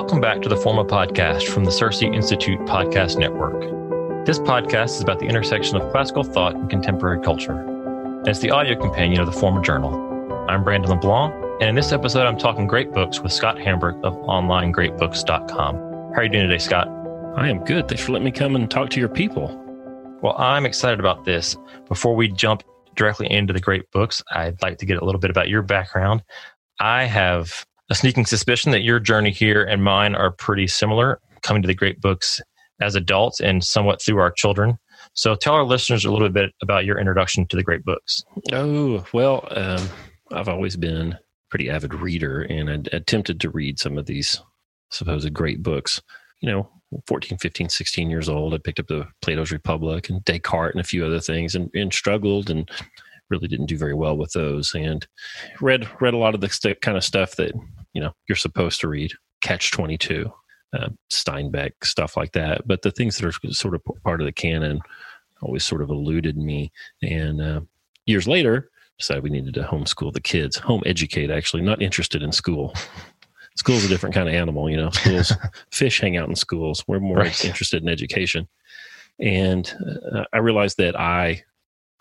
Welcome back to the Forma podcast from the CiRCE Institute Podcast Network. This podcast is about the intersection of classical thought and contemporary culture. And it's the audio companion of the Forma Journal. I'm Brandon LeBlanc, and in this episode, I'm talking great books with Scott Hambrick of OnlineGreatBooks.com. How are you doing today, Scott? I am good. Thanks for letting me come and talk to your people. Well, I'm excited about this. Before we jump directly into the great books, I'd like to get a little bit about your background. I have a sneaking suspicion that your journey here and mine are pretty similar, coming to the great books as adults and somewhat through our children. So tell our listeners a little bit about your introduction to the great books. Oh, well, um, I've always been a pretty avid reader and I attempted to read some of these supposed great books. You know, 14, 15, 16 years old, I picked up the Plato's Republic and Descartes and a few other things and, and struggled and really didn't do very well with those and read read a lot of the st- kind of stuff that you know you're supposed to read catch 22 uh, steinbeck stuff like that. But the things that are sort of part of the canon always sort of eluded me. And uh, years later decided we needed to homeschool the kids home educate actually not interested in school. School's a different kind of animal you know schools fish hang out in schools. We're more right. interested in education. And uh, i realized that i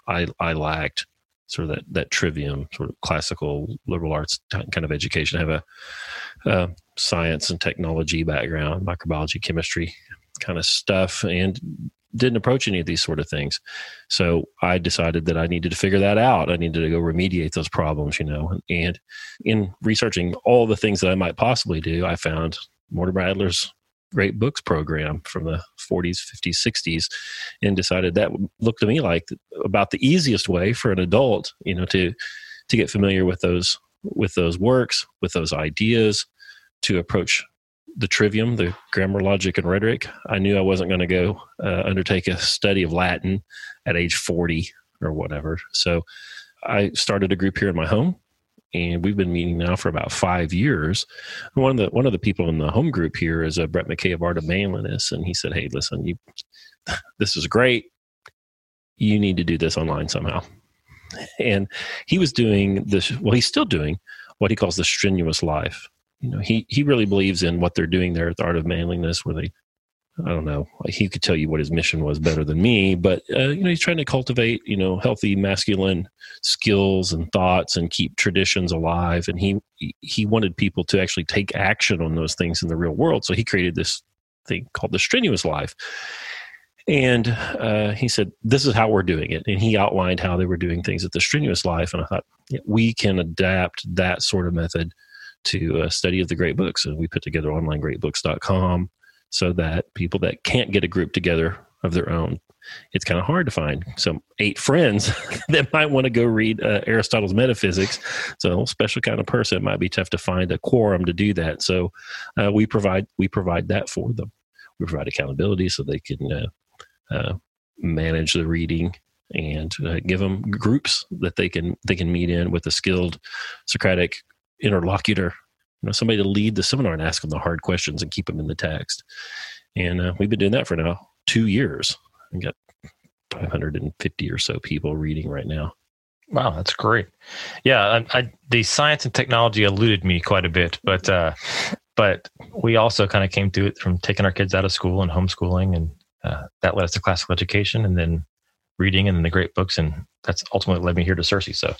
i i lacked sort of that that trivium, sort of classical liberal arts kind of education. I have a, a science and technology background, microbiology, chemistry kind of stuff, and didn't approach any of these sort of things. So I decided that I needed to figure that out. I needed to go remediate those problems, you know. And in researching all the things that I might possibly do, I found Mortimer Adler's great books program from the 40s 50s 60s and decided that looked to me like about the easiest way for an adult you know to to get familiar with those with those works with those ideas to approach the trivium the grammar logic and rhetoric. I knew i wasn't going to go uh, undertake a study of latin at age 40 or whatever. So i started a group here in my home and we've been meeting now for about five years. One of the one of the people in the home group here is a Brett McKay of Art of Manliness, and he said, "Hey, listen, you, this is great. You need to do this online somehow." And he was doing this. Well, he's still doing what he calls the strenuous life. You know, he he really believes in what they're doing there at the Art of Manliness, where they I don't know. He could tell you what his mission was better than me, but uh, you know, he's trying to cultivate, you know, healthy masculine skills and thoughts and keep traditions alive. And he he wanted people to actually take action on those things in the real world. So he created this thing called the strenuous life. And uh, he said, "This is how we're doing it." And he outlined how they were doing things at the strenuous life. And I thought, yeah, we can adapt that sort of method to a study of the great books. And we put together onlinegreatbooks.com so that people that can't get a group together of their own it's kind of hard to find some eight friends that might want to go read uh, aristotle's metaphysics. So a special kind of person it might be tough to find a quorum to do that. So uh, we provide we provide that for them. We provide accountability so they can uh, uh manage the reading and uh, give them groups that they can they can meet in with a skilled socratic interlocutor you know somebody to lead the seminar and ask them the hard questions and keep them in the text. And uh, we've been doing that for now two years. We got 550 or so people reading right now. Wow that's great. Yeah I, I, the science and technology eluded me quite a bit but uh, but we also kind of came to it from taking our kids out of school and homeschooling and uh, that led us to classical education and then reading and the great books and that's ultimately led me here to CiRCE. So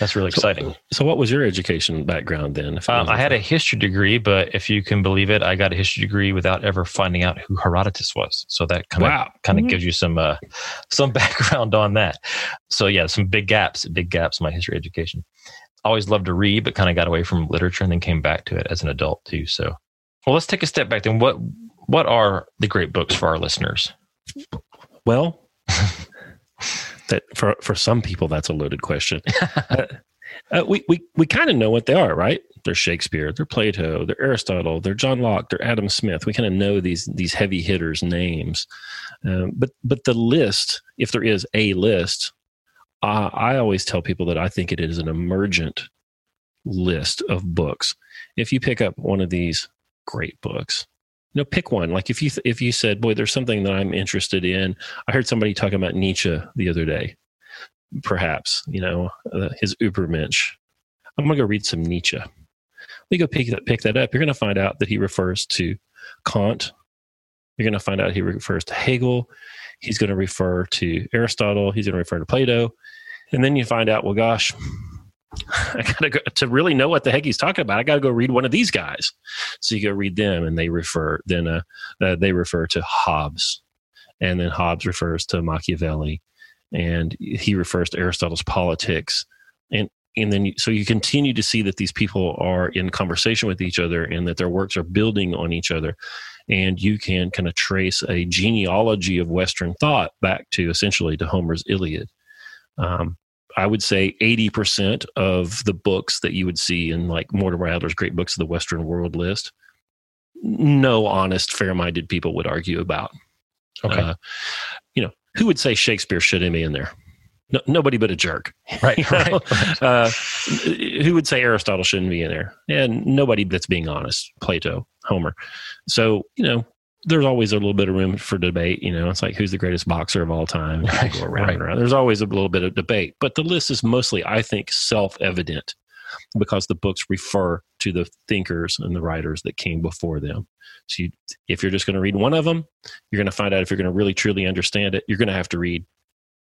that's really exciting. So, so what was your education background then? Um, I had a history degree, but if you can believe it, I got a history degree without ever finding out who Herodotus was. So that kind of wow. kind of mm-hmm. gives you some uh, some background on that. So yeah, some big gaps, big gaps in my history education. Always loved to read, but kind of got away from literature and then came back to it as an adult too. So, well, let's take a step back then. What what are the great books for our listeners? Well, that for for some people that's a loaded question. uh, uh, we we we kind of know what they are, right? They're Shakespeare, they're Plato, they're Aristotle, they're John Locke, they're Adam Smith. We kind of know these these heavy hitters' names, um, but but the list, if there is a list, uh, I always tell people that I think it is an emergent list of books. If you pick up one of these great books, you know, pick one. Like if you if you said, "Boy, there's something that I'm interested in," I heard somebody talking about Nietzsche the other day. Perhaps you know uh, his Übermensch. I'm gonna go read some Nietzsche. We go pick that pick that up. You're gonna find out that he refers to Kant. You're gonna find out he refers to Hegel. He's going to refer to Aristotle. He's going to refer to Plato. And then you find out, well, gosh, I gotta go to really know what the heck he's talking about. I gotta go read one of these guys. So you go read them, and they refer then uh, uh, they refer to Hobbes, and then Hobbes refers to Machiavelli, and he refers to Aristotle's politics, and and then you, so you continue to see that these people are in conversation with each other, and that their works are building on each other, and you can kind of trace a genealogy of Western thought back to essentially to Homer's Iliad. Um, I would say 80% of the books that you would see in like Mortimer Adler's Great Books of the Western World list, no honest, fair minded people would argue about. Okay. Uh, you know, who would say Shakespeare shouldn't be in there? No, nobody but a jerk. Right. right. Uh, who would say Aristotle shouldn't be in there? And nobody that's being honest. Plato, Homer. So, you know, there's always a little bit of room for debate. You know, it's like who's the greatest boxer of all time? Right, go around right. and around. There's always a little bit of debate, but the list is mostly, I think, self-evident because the books refer to the thinkers and the writers that came before them. So, you, if you're just going to read one of them, you're going to find out if you're going to really truly understand it. You're going to have to read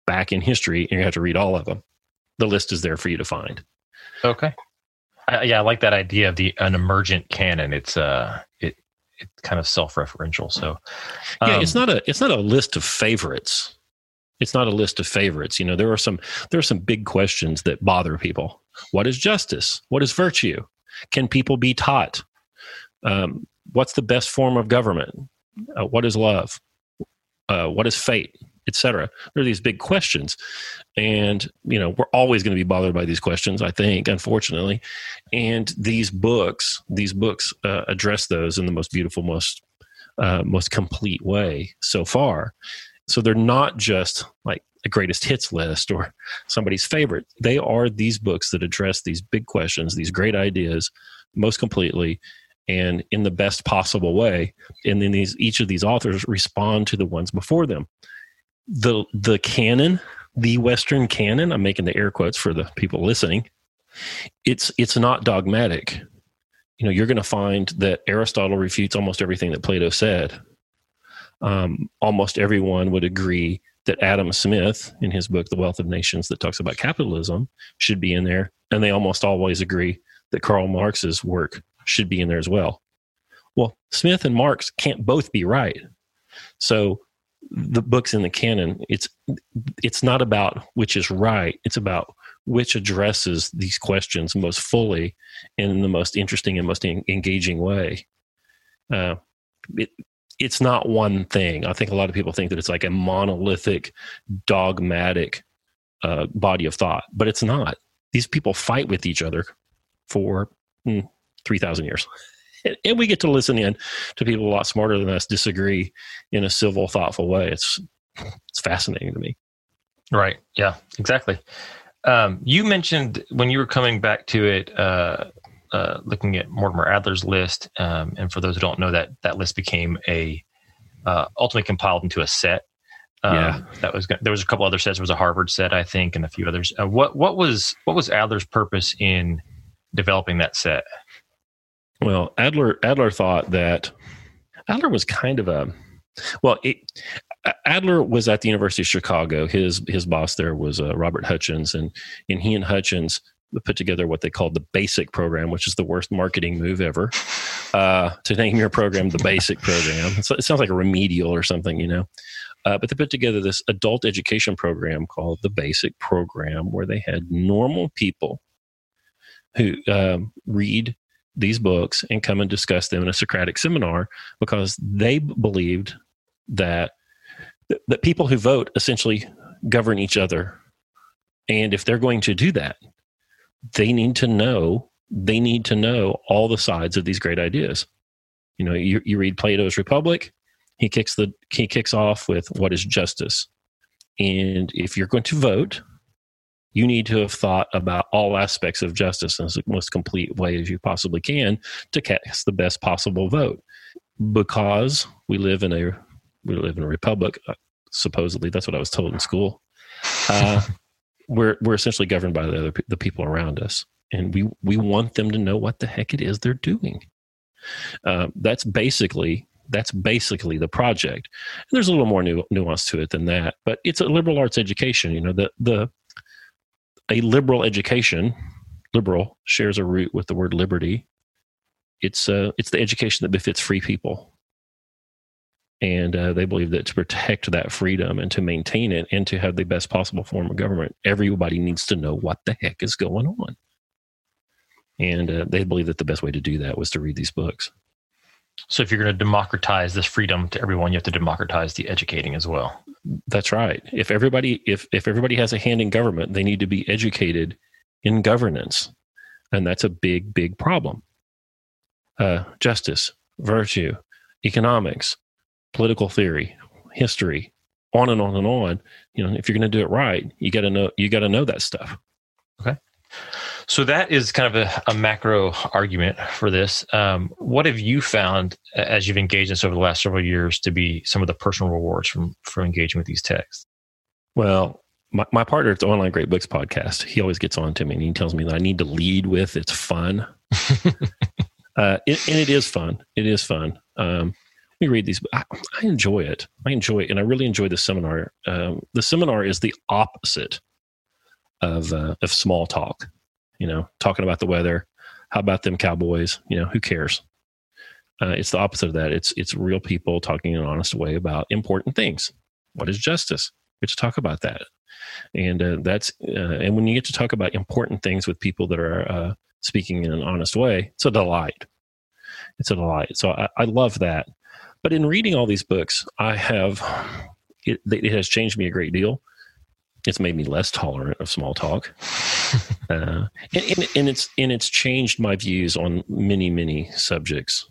back in history, and you have to read all of them. The list is there for you to find. Okay. I, yeah, I like that idea of the an emergent canon. It's uh, it it's kind of self-referential. So um, yeah, it's um, not a it's not a list of favorites. It's not a list of favorites. You know, there are some there are some big questions that bother people. What is justice? What is virtue? Can people be taught? Um, what's the best form of government? Uh, what is love? Uh, what is fate? Etc. There are these big questions, and you know we're always going to be bothered by these questions. I think, unfortunately, and these books, these books uh, address those in the most beautiful, most uh, most complete way so far. So they're not just like a greatest hits list or somebody's favorite. They are these books that address these big questions, these great ideas, most completely and in the best possible way. And then these each of these authors respond to the ones before them the the canon, the Western canon. I'm making the air quotes for the people listening. It's it's not dogmatic. You know, you're going to find that Aristotle refutes almost everything that Plato said. Um, almost everyone would agree that Adam Smith, in his book *The Wealth of Nations*, that talks about capitalism, should be in there, and they almost always agree that Karl Marx's work should be in there as well. Well, Smith and Marx can't both be right. So the books in the canon it's it's not about which is right it's about which addresses these questions most fully in the most interesting and most engaging way. Uh, it, it's not one thing. I think a lot of people think that it's like a monolithic dogmatic uh, body of thought but it's not. These people fight with each other for mm, 3000 years and we get to listen in to people a lot smarter than us disagree in a civil, thoughtful way. It's it's fascinating to me. Right. Yeah. Exactly. Um, you mentioned when you were coming back to it, uh, uh, looking at Mortimer Adler's list, um, and for those who don't know that that list became a uh, ultimately compiled into a set. Um, yeah, that was there was a couple other sets. There was a Harvard set, I think, and a few others. Uh, what what was what was Adler's purpose in developing that set? Well, Adler Adler thought that Adler was kind of a well. It, Adler was at the University of Chicago. His his boss there was uh, Robert Hutchins, and and he and Hutchins put together what they called the Basic program, which is the worst marketing move ever. Uh, to name your program the Basic program, so it sounds like a remedial or something, you know. Uh, but they put together this adult education program called the Basic program, where they had normal people who um, read these books and come and discuss them in a Socratic seminar because they believed that that people who vote essentially govern each other. And if they're going to do that, they need to know they need to know all the sides of these great ideas. You know, you, you read Plato's Republic, he kicks the he kicks off with what is justice. And if you're going to vote, you need to have thought about all aspects of justice in the most complete way as you possibly can to cast the best possible vote. Because we live in a we live in a republic, uh, supposedly that's what I was told in school. Uh, we're we're essentially governed by the other the people around us, and we we want them to know what the heck it is they're doing. Uh, that's basically that's basically the project. And there's a little more nu- nuance to it than that, but it's a liberal arts education. You know, the the a liberal education, liberal shares a root with the word liberty. It's uh, it's the education that befits free people, and uh, they believe that to protect that freedom and to maintain it and to have the best possible form of government, everybody needs to know what the heck is going on. And uh, they believe that the best way to do that was to read these books. So if you're going to democratize this freedom to everyone, you have to democratize the educating as well. That's right. If everybody if if everybody has a hand in government, they need to be educated in governance. And that's a big big problem. Uh, justice, virtue, economics, political theory, history, on and on and on. You know, if you're going to do it right, you got to know you got to know that stuff. Okay. So that is kind of a, a macro argument for this. Um, what have you found as you've engaged this over the last several years to be some of the personal rewards from from engaging with these texts? Well, my, my partner at the Online Great Books podcast, he always gets on to me and he tells me that I need to lead with it's fun. uh, it, and it is fun. It is fun. Um, we read these. I, I, enjoy it. I enjoy it, and I really enjoy the seminar. Um, the seminar is the opposite of uh, of small talk you know, talking about the weather. How about them Cowboys? You know, who cares? Uh, it's the opposite of that. It's it's real people talking in an honest way about important things. What is justice? We get to talk about that, and uh, that's uh, and when you get to talk about important things with people that are uh, speaking in an honest way, it's a delight. It's a delight. So I, I love that. But in reading all these books, I have it, it has changed me a great deal. It's made me less tolerant of small talk. uh, and, and, and, it's and it's changed my views on many many subjects.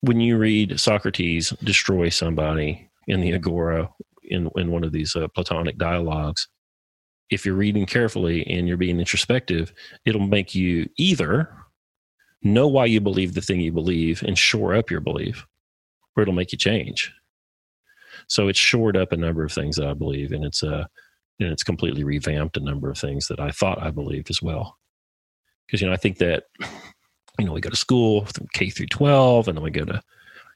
When you read Socrates destroy somebody in the Agora in in one of these uh, Platonic dialogues, if you're reading carefully and you're being introspective, it'll make you either know why you believe the thing you believe and shore up your belief, or it'll make you change. So it's shored up a number of things that I believe, and it's uh and it's completely revamped a number of things that I thought I believed as well. Because you know, I think that you know we go to school from K through twelve, and then we go to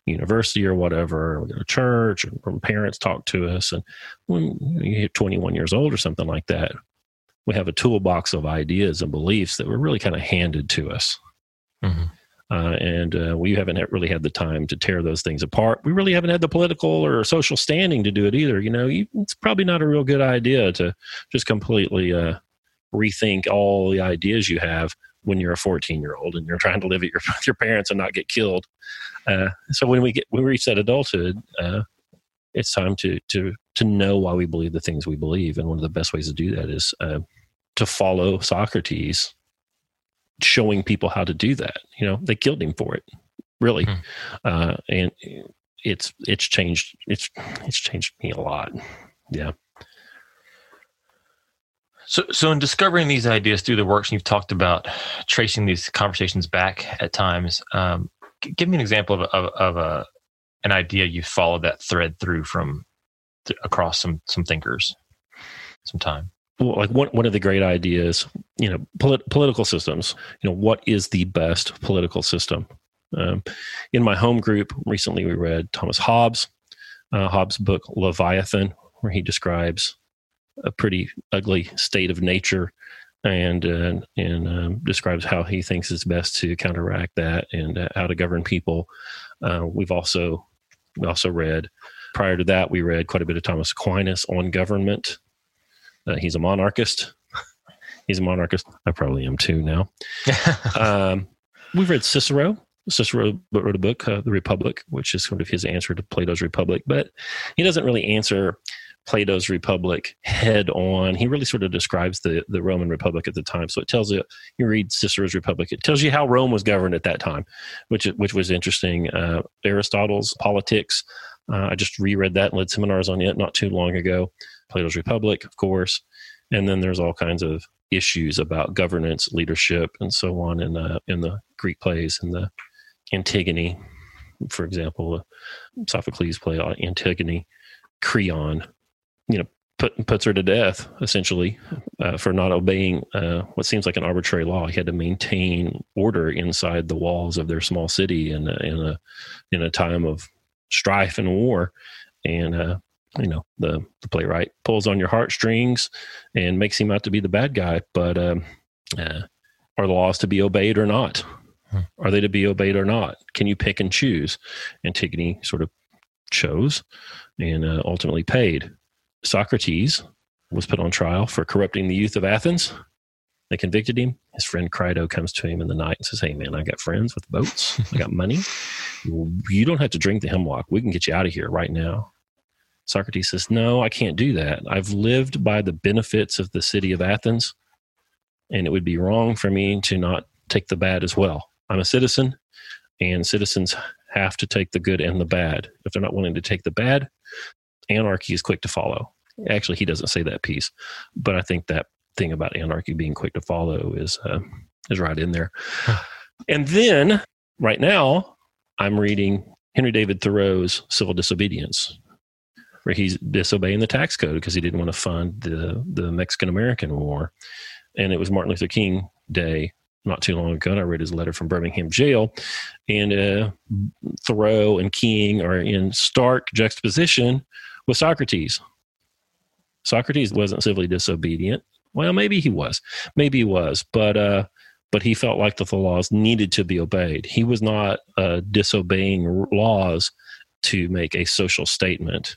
university or whatever, we go to church, and parents talk to us, and when you hit twenty one years old or something like that, we have a toolbox of ideas and beliefs that were really kind of handed to us. Mm-hmm. Uh, and uh, we haven't really had the time to tear those things apart. We really haven't had the political or social standing to do it either. You know, you, it's probably not a real good idea to just completely uh, rethink all the ideas you have when you're a 14 year old and you're trying to live at your, with your parents and not get killed. Uh, so when we get when we reach that adulthood, uh, it's time to to to know why we believe the things we believe, and one of the best ways to do that is to follow Socrates showing people how to do that. You know, they killed him for it, really, hmm. uh, and it's it's changed it's it's changed me a lot. Yeah. So, so in discovering these ideas through the works, you've talked about tracing these conversations back at times. Um, give me an example of, of, of a an idea you followed that thread through from th- across some some thinkers, some time like one one of the great ideas, you know, polit- political systems. You know, what is the best political system? Um, in my home group recently, we read Thomas Hobbes, uh, Hobbes' book Leviathan, where he describes a pretty ugly state of nature and uh, and um, describes how he thinks it's best to counteract that and uh, how to govern people. Uh, we've also we also read prior to that we read quite a bit of Thomas Aquinas on government uh, he's a monarchist. he's a monarchist. I probably am too now. um, we've read Cicero. Cicero wrote a book, uh, The Republic, which is sort of his answer to Plato's Republic, but he doesn't really answer Plato's Republic head on. He really sort of describes the, the Roman Republic at the time. So it tells you, you read Cicero's Republic, it tells you how Rome was governed at that time, which, which was interesting. Uh, Aristotle's Politics, uh, I just reread that and led seminars on it not too long ago. Plato's Republic, of course. And then there's all kinds of issues about governance, leadership, and so on in the, in the Greek plays and the Antigone, for example, Sophocles play Antigone, Creon, you know, put, puts her to death essentially uh, for not obeying uh, what seems like an arbitrary law. He had to maintain order inside the walls of their small city in a, in a in a time of strife and war, and uh, you know the the playwright pulls on your heartstrings and makes him out to be the bad guy. But um, uh, are the laws to be obeyed or not? Hmm. Are they to be obeyed or not? Can you pick and choose? Antigone sort of chose and uh, ultimately paid. Socrates was put on trial for corrupting the youth of Athens. They convicted him. His friend Crito comes to him in the night and says, Hey, man, I got friends with boats. I got money. You don't have to drink the hemlock. We can get you out of here right now. Socrates says, No, I can't do that. I've lived by the benefits of the city of Athens, and it would be wrong for me to not take the bad as well. I'm a citizen, and citizens have to take the good and the bad. If they're not willing to take the bad, anarchy is quick to follow. Actually, he doesn't say that piece, but I think that thing about anarchy being quick to follow is uh, is right in there. and then right now, I'm reading Henry David Thoreau's Civil Disobedience, where he's disobeying the tax code because he didn't want to fund the the Mexican American War, and it was Martin Luther King Day not too long ago. And I read his letter from Birmingham jail, and uh, Thoreau and King are in stark juxtaposition with Socrates. Socrates wasn't civilly disobedient. Well, maybe he was, maybe he was, but uh, but he felt like that the laws needed to be obeyed. He was not uh, disobeying laws to make a social statement,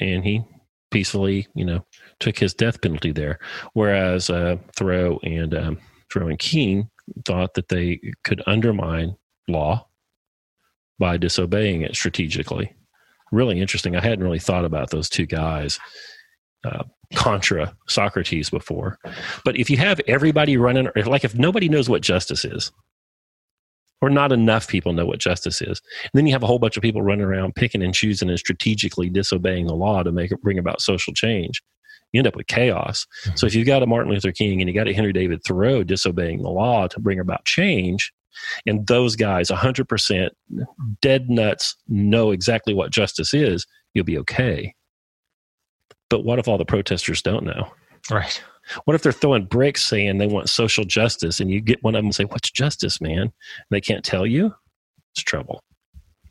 and he peacefully, you know, took his death penalty there. Whereas uh, Thoreau and um, Thoreau and King thought that they could undermine law by disobeying it strategically. Really interesting. I hadn't really thought about those two guys uh, contra Socrates before. But if you have everybody running, like if nobody knows what justice is, or not enough people know what justice is, and then you have a whole bunch of people running around picking and choosing and strategically disobeying the law to make it bring about social change you end up with chaos. Mm-hmm. So if you've got a Martin Luther King and you got a Henry David Thoreau disobeying the law to bring about change, and those guys 100% dead nuts know exactly what justice is, you'll be okay. But what if all the protesters don't know? Right. What if they're throwing bricks saying they want social justice and you get one of them and say, What's justice, man? And they can't tell you? It's trouble.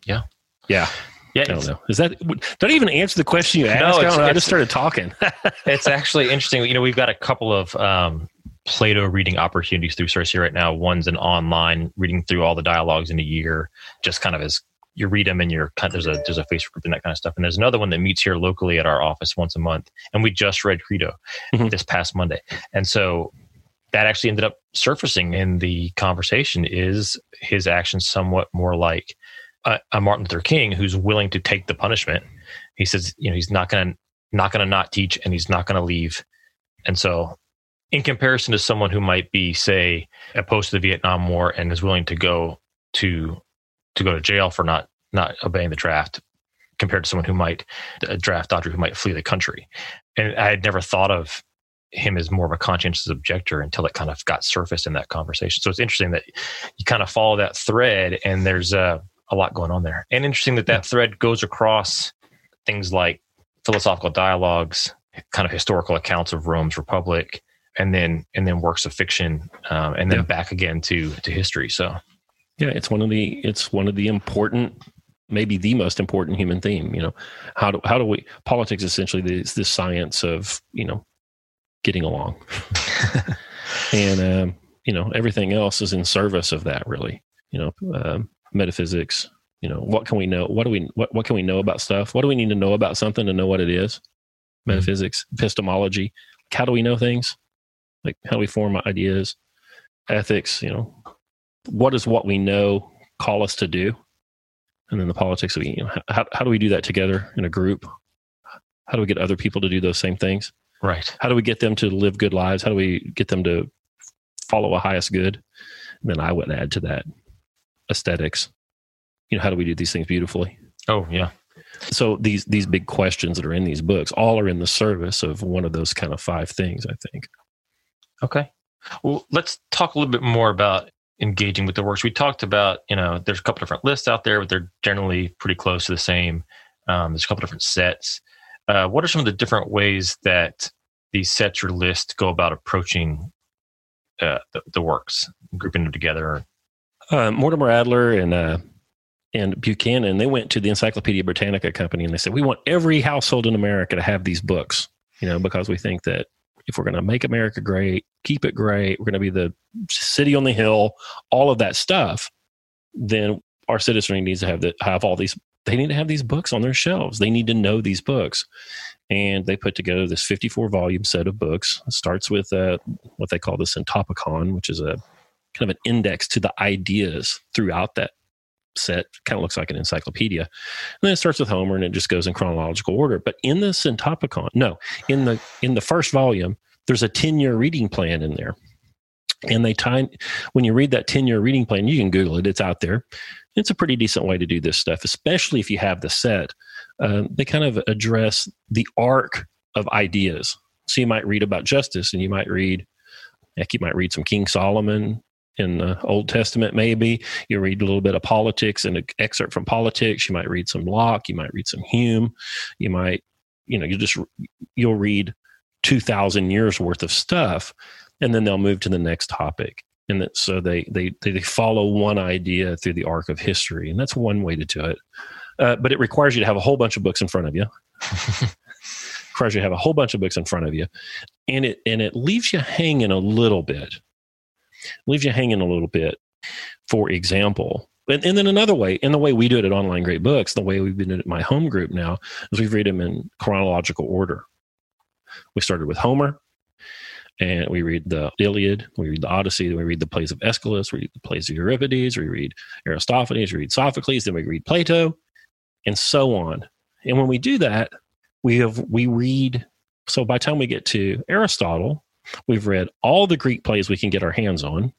Yeah. Yeah. Yeah, I don't know. Is that don't even answer the question you asked? No, I, I just started talking. it's actually interesting. You know, we've got a couple of um, Plato reading opportunities through CiRCE right now. One's an online reading through all the dialogues in a year, just kind of as you read them and you're kind of, there's a there's a Facebook group and that kind of stuff. And there's another one that meets here locally at our office once a month. And we just read Crito mm-hmm. this past Monday. And so that actually ended up surfacing in the conversation is his actions somewhat more like a, a Martin Luther King who's willing to take the punishment. He says, you know, he's not going to not going to not teach and he's not going to leave. And so in comparison to someone who might be say opposed to the Vietnam War and is willing to go to to go to jail for not not obeying the draft compared to someone who might a draft dodger who might flee the country. And I had never thought of him as more of a conscientious objector until it kind of got surfaced in that conversation. So it's interesting that you kind of follow that thread and there's a a lot going on there. And interesting that that thread goes across things like philosophical dialogues, kind of historical accounts of Rome's republic, and then and then works of fiction, um, and then yeah. back again to to history. So, yeah, it's one of the it's one of the important, maybe the most important human theme. You know, how do how do we politics essentially is this science of you know getting along, and um, you know everything else is in service of that. Really, you know, um, metaphysics you know what can we know what do we what, what can we know about stuff what do we need to know about something to know what it is mm-hmm. metaphysics epistemology how do we know things like how do we form ideas ethics you know what does what we know call us to do and then the politics of you know how, how do we do that together in a group How do we get other people to do those same things? Right. How do we get them to live good lives? How do we get them to follow a highest good? And then I would add to that aesthetics. You know, how do we do these things beautifully? Oh, yeah. So these these big questions that are in these books all are in the service of one of those kind of five things, I think. Okay. Well, let's talk a little bit more about engaging with the works. We talked about, you know, there's a couple different lists out there, but they're generally pretty close to the same. Um, there's a couple different sets. Uh, what are some of the different ways that these sets or lists go about approaching uh, the, the, works, grouping them together? Uh, Mortimer Adler and uh, and Buchanan, they went to the Encyclopedia Britannica company and they said, "We want every household in America to have these books, you know, because we think that if we're going to make America great, keep it great, we're going to be the city on the hill, all of that stuff, then our citizenry needs to have the, have all these. They need to have these books on their shelves. They need to know these books." And they put together this 54 volume set of books. It starts with uh, what they call the Syntopicon, which is a kind of an index to the ideas throughout that set kind of looks like an encyclopedia. And then it starts with Homer and it just goes in chronological order. But in the Syntopicon, no, in the in the first volume, there's a 10-year reading plan in there. And they time when you read that 10-year reading plan, you can Google it, it's out there. It's a pretty decent way to do this stuff, especially if you have the set. Uh, they kind of address the arc of ideas. So you might read about justice and you might read heck, you might read some King Solomon, in the Old Testament, maybe. You read a little bit of politics and an excerpt from politics. You might read some Locke. You might read some Hume. You might, you know, you just, you'll read 2,000 years worth of stuff and then they'll move to the next topic. And that, so they, they, they follow one idea through the arc of history. And that's one way to do it. Uh, but it requires you to have a whole bunch of books in front of you. requires you to have a whole bunch of books in front of you. And it, and it leaves you hanging a little bit leaves you hanging a little bit. For example, and, and, then another way, in the way we do it at Online Great Books, the way we've been doing it at my home group now, is we read them in chronological order. We started with Homer, and we read the Iliad, we read the Odyssey, then we read the plays of Aeschylus, we read the plays of Euripides, we read Aristophanes, we read Sophocles, then we read Plato, and so on. And when we do that, we have we read. So by the time we get to Aristotle, We've read all the Greek plays we can get our hands on.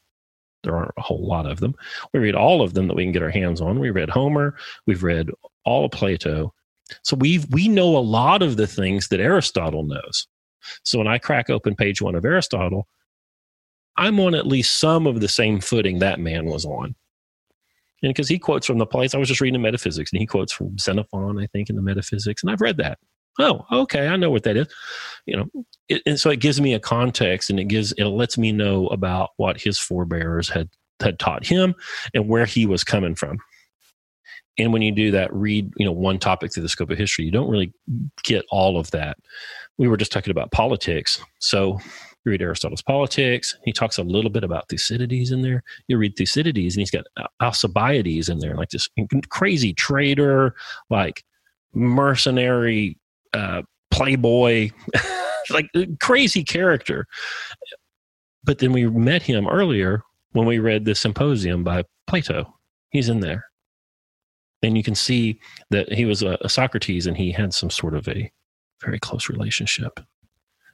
There aren't a whole lot of them. We read all of them that we can get our hands on. We read Homer. We've read all of Plato. So we we know a lot of the things that Aristotle knows. So when I crack open page one of Aristotle, I'm on at least some of the same footing that man was on. And because he quotes from the place, I was just reading metaphysics, and he quotes from Xenophon, I think, in the metaphysics, and I've read that oh okay i know what that is. You know it, and so it gives me a context and it gives it lets me know about what his forebears had had taught him and where he was coming from. And when you do that read you know one topic through the scope of history you don't really get all of that. We were just talking about politics. So you read aristotle's politics he talks a little bit about thucydides in there. You read thucydides and he's got alcibiades in there like this crazy traitor like mercenary uh, playboy, like crazy character. But then we met him earlier when we read the Symposium by Plato. He's in there. And you can see that he was a, a Socrates and he had some sort of a very close relationship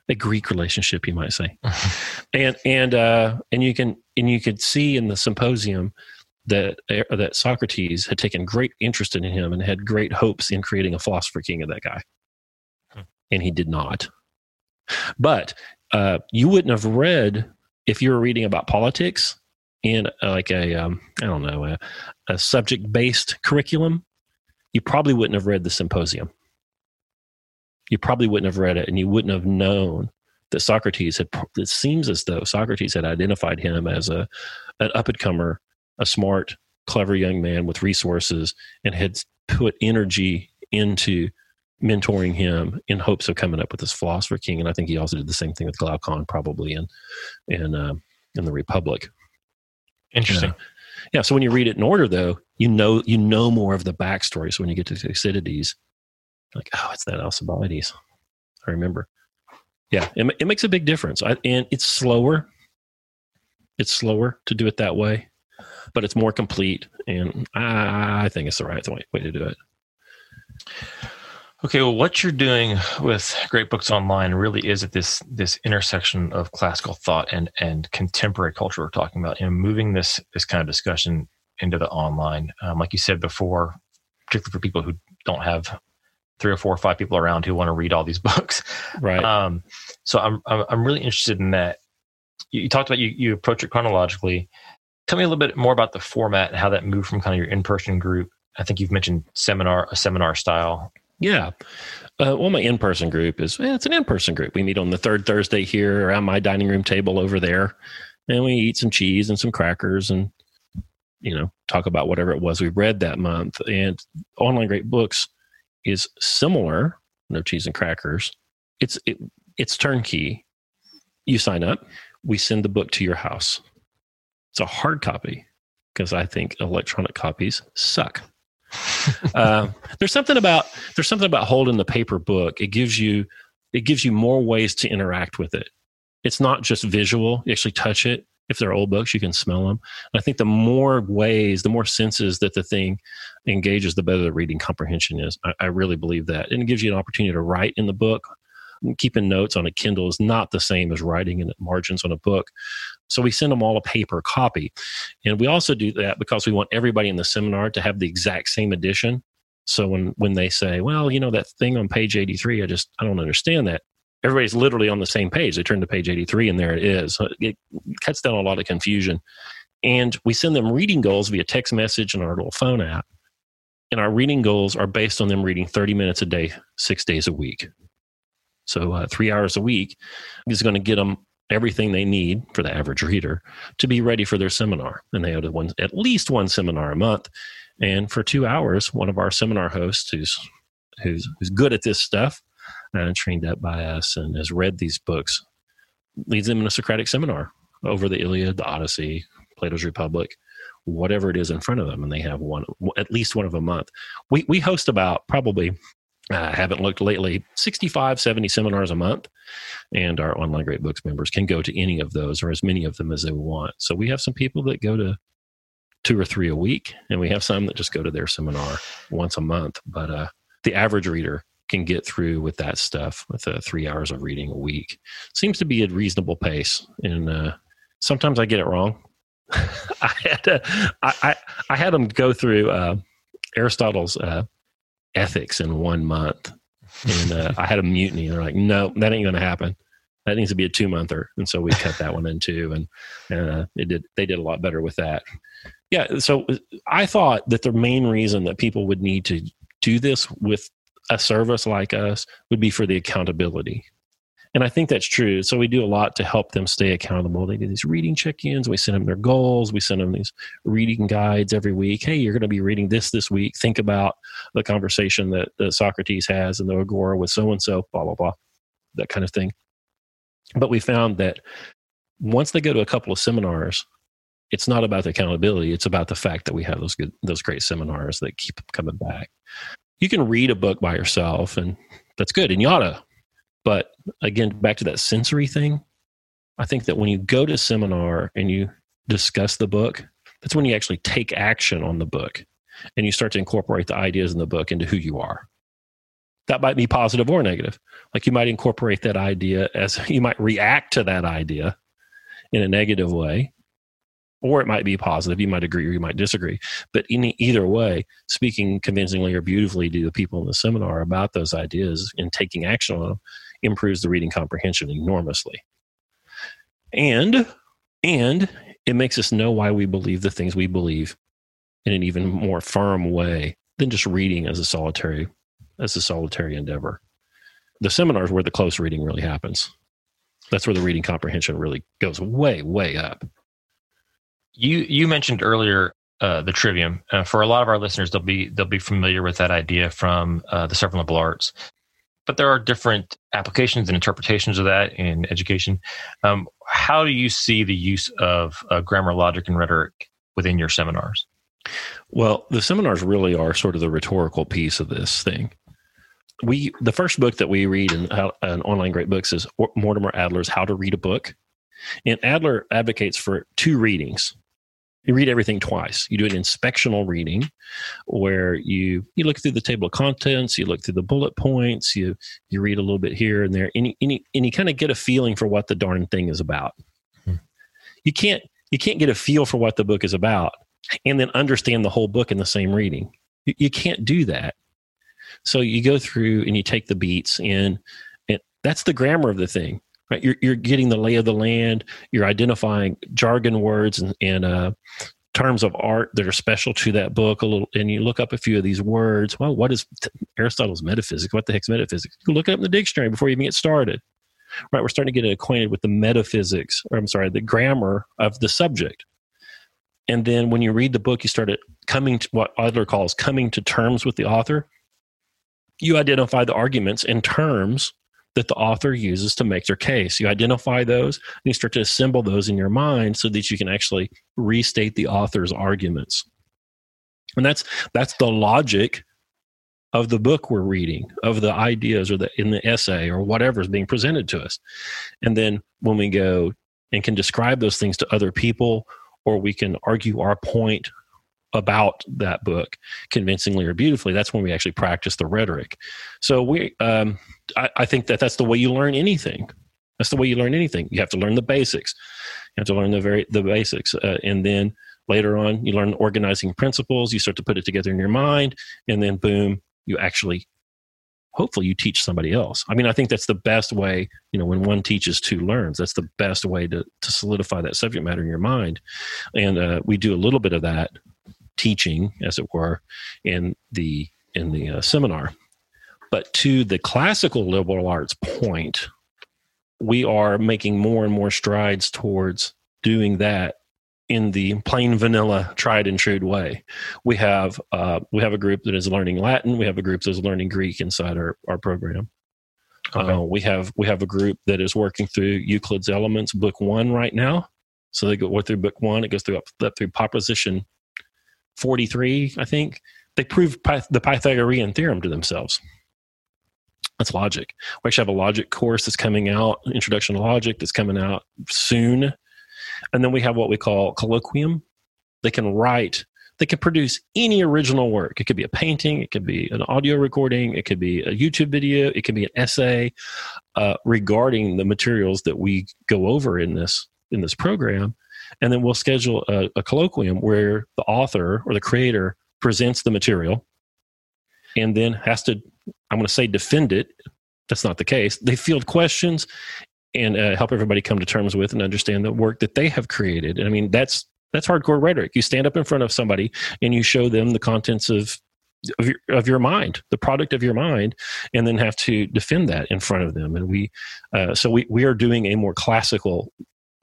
a Greek relationship, you might say, and and uh, and you can and you could see in the symposium that uh, that Socrates had taken great interest in him and had great hopes in creating a philosopher king of that guy and he did not. But uh, you wouldn't have read if you were reading about politics in uh, like a um, I don't know a, a subject based curriculum. You probably wouldn't have read the symposium. You probably wouldn't have read it, and you wouldn't have known that Socrates had. It seems as though Socrates had identified him as a an up and comer, a smart, clever young man with resources, and had put energy into mentoring him in hopes of coming up with this philosopher king. And I think he also did the same thing with Glaucon, probably in in uh, in the Republic. Interesting. Uh, yeah. So when you read it in order, though, you know you know more of the backstory. So when you get to Thucydides, like, oh, it's that Alcibiades. I remember. Yeah, it, it makes a big difference, I, and it's slower. It's slower to do it that way, but it's more complete, and I, I think it's the right way, way to do it. Okay, well, what you're doing with Great Books Online really is at this this intersection of classical thought and and contemporary culture. We're talking about, you know, moving this this kind of discussion into the online. Um, like you said before, particularly for people who don't have three or four or five people around who want to read all these books. Right. Um, so I'm I'm really interested in that. You, you talked about you you approach it chronologically. Tell me a little bit more about the format and how that moved from kind of your in person group. I think you've mentioned seminar a seminar style yeah. Uh, well, my in person group is eh, it's an in person group. We meet on the third Thursday here around my dining room table over there, and we eat some cheese and some crackers and you know talk about whatever it was we read that month. And online great books is similar. No cheese and crackers. It's it, it's turnkey. You sign up. We send the book to your house. It's a hard copy because I think electronic copies suck. Uh, there's something about there's something about holding the paper book. It gives you it gives you more ways to interact with it. It's not just visual. You actually touch it. If they're old books, you can smell them. And I think the more ways, the more senses that the thing engages, the better the reading comprehension is. I, I really believe that. And it gives you an opportunity to write in the book keeping notes on a Kindle is not the same as writing in margins on a book. So we send them all a paper copy. And we also do that because we want everybody in the seminar to have the exact same edition. So when when they say, well, you know that thing on page 83, I just I don't understand that. Everybody's literally on the same page. They turn to page 83 and there it is. So it cuts down a lot of confusion. And we send them reading goals via text message and our little phone app. And our reading goals are based on them reading 30 minutes a day, six days a week. So uh, three hours a week is going to get them everything they need for the average reader to be ready for their seminar. And they have one, at least one seminar a month. And for two hours, one of our seminar hosts who's who's, who's good at this stuff and uh, trained up by us and has read these books leads them in a Socratic seminar over the Iliad, the Odyssey, Plato's Republic, whatever it is in front of them, and they have one at least one of a month. We we host about probably I haven't looked lately, 65, 70 seminars a month. And our online Great Books members can go to any of those or as many of them as they want. So we have some people that go to two or three a week, and we have some that just go to their seminar once a month. But uh, the average reader can get through with that stuff with uh, three hours of reading a week. Seems to be a reasonable pace. And uh, sometimes I get it wrong. I had to, I, I, I, had them go through uh, Aristotle's uh, ethics in one month. And uh, I had a mutiny. They're like, no, that ain't going to happen. That needs to be a two monther. And so we cut that one in two. And uh, it did, they did a lot better with that. Yeah. So I thought that the main reason that people would need to do this with a service like us would be for the accountability. And I think that's true. So we do a lot to help them stay accountable. They do these reading check-ins. We send them their goals. We send them these reading guides every week. Hey, you're going to be reading this this week. Think about the conversation that, that Socrates has in the Agora with so and so. Blah blah blah, that kind of thing. But we found that once they go to a couple of seminars, it's not about the accountability. It's about the fact that we have those good, those great seminars that keep coming back. You can read a book by yourself, and that's good, and you ought to but again, back to that sensory thing, I think that when you go to seminar and you discuss the book, that's when you actually take action on the book and you start to incorporate the ideas in the book into who you are. That might be positive or negative. Like you might incorporate that idea as you might react to that idea in a negative way, or it might be positive. You might agree or you might disagree. But in either way, speaking convincingly or beautifully to the people in the seminar about those ideas and taking action on them improves the reading comprehension enormously. And and it makes us know why we believe the things we believe in an even more firm way than just reading as a solitary as a solitary endeavor. The seminars where the close reading really happens. That's where the reading comprehension really goes way, way up. You you mentioned earlier uh, the trivium. Uh, for a lot of our listeners, they'll be they'll be familiar with that idea from uh, the several liberal arts but there are different applications and interpretations of that in education. Um, how do you see the use of uh, grammar, logic, and rhetoric within your seminars? Well, the seminars really are sort of the rhetorical piece of this thing. We the first book that we read in uh, an online great books is Mortimer Adler's How to Read a Book, and Adler advocates for two readings. You read everything twice. You do an inspectional reading where you you look through the table of contents, you look through the bullet points, you you read a little bit here and there, and you, and you, and you kind of get a feeling for what the darn thing is about. Hmm. You can't you can't get a feel for what the book is about and then understand the whole book in the same reading. You, you can't do that. So you go through and you take the beats and, and that's the grammar of the thing. Right? You're, you're getting the lay of the land. You're identifying jargon words and, and uh, terms of art that are special to that book a little. And you look up a few of these words. Well, what is Aristotle's metaphysics? What the heck's metaphysics? You look it up in the dictionary before you even get started. Right? We're starting to get acquainted with the metaphysics, or I'm sorry, the grammar of the subject. And then when you read the book, you start coming to what Adler calls coming to terms with the author. You identify the arguments and terms that the author uses to make their case. You identify those and you start to assemble those in your mind so that you can actually restate the author's arguments. And that's that's the logic of the book we're reading, of the ideas or the in the essay or whatever is being presented to us. And then when we go and can describe those things to other people or we can argue our point about that book convincingly or beautifully that's when we actually practice the rhetoric so we um, I, I, think that that's the way you learn anything that's the way you learn anything you have to learn the basics you have to learn the very the basics uh, and then later on you learn organizing principles you start to put it together in your mind and then boom you actually hopefully you teach somebody else. I mean, I think that's the best way, you know, when one teaches, two learns. That's the best way to, to solidify that subject matter in your mind. And uh, we do a little bit of that teaching, as it were, in the in the uh, seminar. But to the classical liberal arts point, we are making more and more strides towards doing that in the plain vanilla tried and true way. We have uh, we have a group that is learning latin. We have a group that is learning greek inside our, our program. Okay. uh, we have we have a group that is working through euclid's elements book one right now. So they go through book one. It goes through up, up through proposition 43 i think they prove the pythagorean theorem to themselves that's logic we actually have a logic course that's coming out introduction to logic that's coming out soon and then we have what we call colloquium. They can write, they can produce any original work. It could be a painting, it could be an audio recording, it could be a YouTube video, it could be an essay uh, regarding the materials that we go over in this in this program. And then we'll schedule a, a colloquium where the author or the creator presents the material and then has to, I'm going to say defend it. That's not the case. They field questions and uh, help everybody come to terms with and understand the work that they have created. And I mean, that's that's hardcore rhetoric. You stand up in front of somebody and you show them the contents of of your, of your mind, the product of your mind, and then have to defend that in front of them. And we, uh, so we we are doing a more classical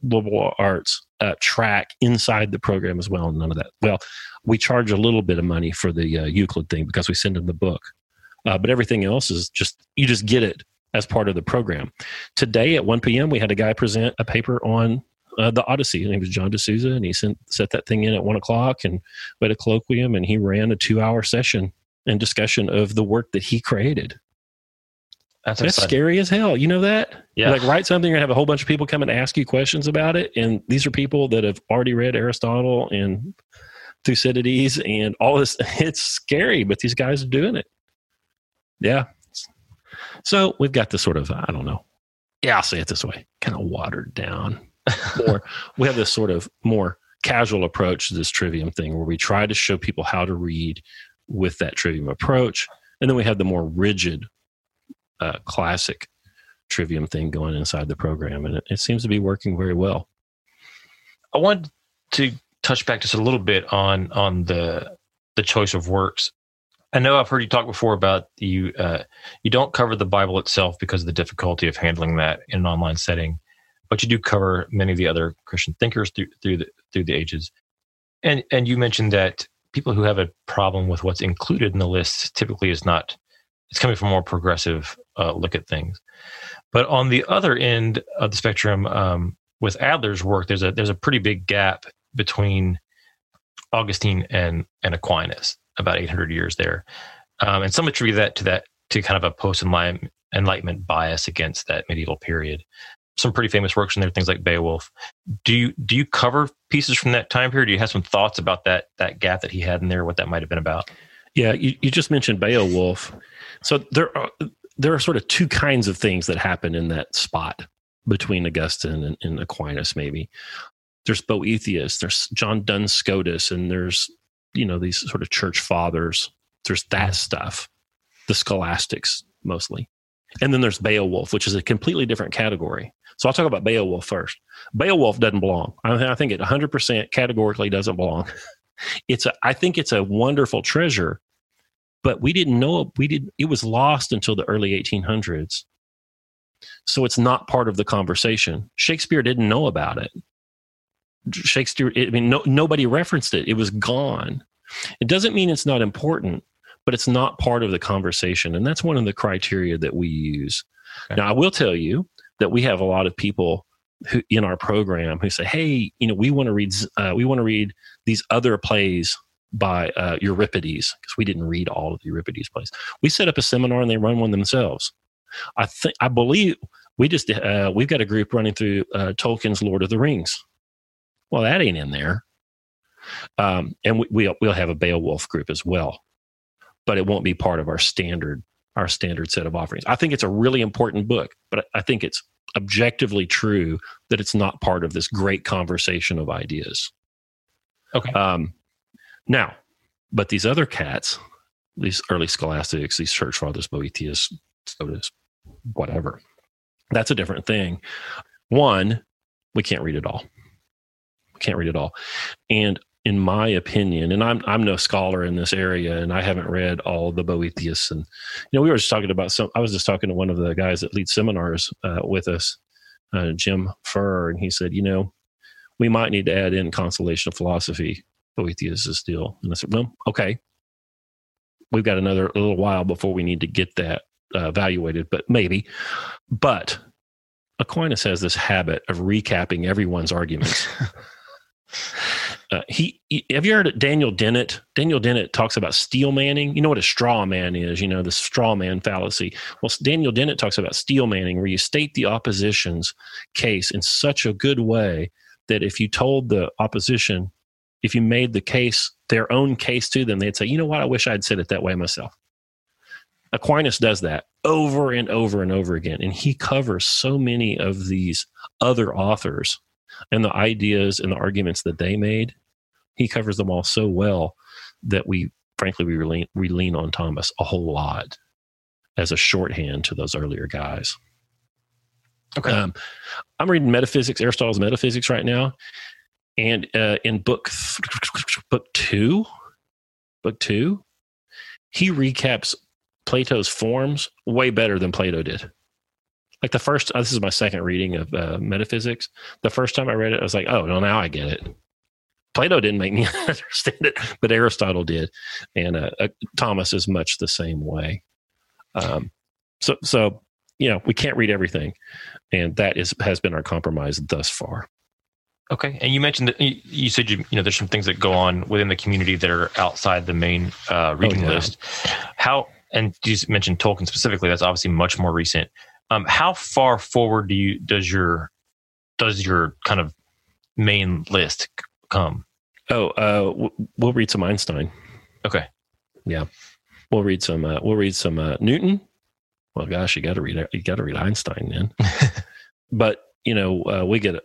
liberal arts uh, track inside the program as well. None of that. Well, we charge a little bit of money for the uh, Euclid thing because we send them the book, uh, but everything else is just you just get it as part of the program. Today at 1 p.m., we had a guy present a paper on uh, the Odyssey. His name was John D'Souza, and he sent, set that thing in at 1 o'clock and we had a colloquium, and he ran a two hour session and discussion of the work that he created. That's, That's scary as hell. You know that? Yeah. Like write something and have a whole bunch of people come and ask you questions about it. And these are people that have already read Aristotle and Thucydides and all this. It's scary, but these guys are doing it. Yeah. So we've got this sort of, I don't know, yeah, I'll say it this way, kind of watered down. Or we have this sort of more casual approach to this trivium thing where we try to show people how to read with that trivium approach. And then we have the more rigid uh, classic trivium thing going inside the program. And it, it seems to be working very well. I want to touch back just a little bit on on the the choice of works I know I've heard you talk before about you. Uh, you don't cover the Bible itself because of the difficulty of handling that in an online setting, but you do cover many of the other Christian thinkers through through the through the ages. And and you mentioned that people who have a problem with what's included in the list typically is not. It's coming from a more progressive uh, look at things. But on the other end of the spectrum, um, with Adler's work, there's a there's a pretty big gap between Augustine and and Aquinas about 800 years there. Um, and some attribute that to that to kind of a post enlightenment bias against that medieval period. some pretty famous works in there, things like Beowulf. Do you do you cover pieces from that time period? Do you have some thoughts about that that gap that he had in there, what that might have been about? Yeah, you, you just mentioned Beowulf. So there are there are sort of two kinds of things that happen in that spot between Augustine and, and Aquinas, maybe. There's Boethius, there's John Duns Scotus, and there's, you know, these sort of church fathers. There's that mm-hmm. stuff, the scholastics mostly. And then there's Beowulf, which is a completely different category. So I'll talk about Beowulf first. Beowulf doesn't belong. I, think it 100% categorically doesn't belong. It's a, I think it's a wonderful treasure, but we didn't know we did. It was lost until the early 1800s, so it's not part of the conversation. Shakespeare didn't know about it. Shakespeare, I mean, no, nobody referenced it. It was gone. It doesn't mean it's not important, but it's not part of the conversation, and that's one of the criteria that we use. Okay. Now, I will tell you that we have a lot of people who in our program who say, "Hey, you know, we want to read uh, we want to read these other plays by uh, Euripides because we didn't read all of the Euripides plays. We set up a seminar and they run one themselves. I think I believe we just uh, we've got a group running through uh, Tolkien's Lord of the Rings. Well, that ain't in there, um, and we, we'll we'll have a Beowulf group as well, but it won't be part of our standard our standard set of offerings. I think it's a really important book, but I think it's objectively true that it's not part of this great conversation of ideas. Okay. Um, now, but these other cats, these early scholastics, these church fathers, Boethius, Scotus, whatever, that's a different thing. One, we can't read it all. We can't read it all. And in my opinion, and I'm I'm no scholar in this area, and I haven't read all the Boethius. And you know, we were just talking about some. I was just talking to one of the guys that leads seminars uh, with us, uh, Jim Furr, and he said, you know, we might need to add in consolation of philosophy. Boethius is still, and I said, well, okay, we've got another little while before we need to get that uh, evaluated, but maybe. But Aquinas has this habit of recapping everyone's arguments. Uh, he, he, have you heard of Daniel Dennett? Daniel Dennett talks about steel manning. You know what a straw man is, you know, the straw man fallacy. Well, Daniel Dennett talks about steel manning, where you state the opposition's case in such a good way that if you told the opposition, if you made the case their own case to them, they'd say, you know what, I wish I'd said it that way myself. Aquinas does that over and over and over again. And he covers so many of these other authors and the ideas and the arguments that they made he covers them all so well that we frankly we lean, we lean on Thomas a whole lot as a shorthand to those earlier guys. Okay. Um, I'm reading Metaphysics, Aristotle's Metaphysics right now, and uh, in book th- book two, book two, he recaps Plato's forms way better than Plato did. Like the first, uh, this is my second reading of uh, Metaphysics. The first time I read it, I was like, "Oh, no, now I get it." Plato didn't make me understand it, but Aristotle did, and uh, uh, Thomas is much the same way. Um, so, so you know, we can't read everything, and that is has been our compromise thus far. Okay, and you mentioned that you said you, you know there's some things that go on within the community that are outside the main uh, reading oh, yeah. list. How and you mentioned Tolkien specifically. That's obviously much more recent. Um, how far forward do you does your does your kind of main list come? Oh, uh, we'll read some Einstein. Okay. Yeah, we'll read some. Uh, we'll read some uh, Newton. Well, gosh, you got to read. You got to read Einstein then. but you know, uh, we get.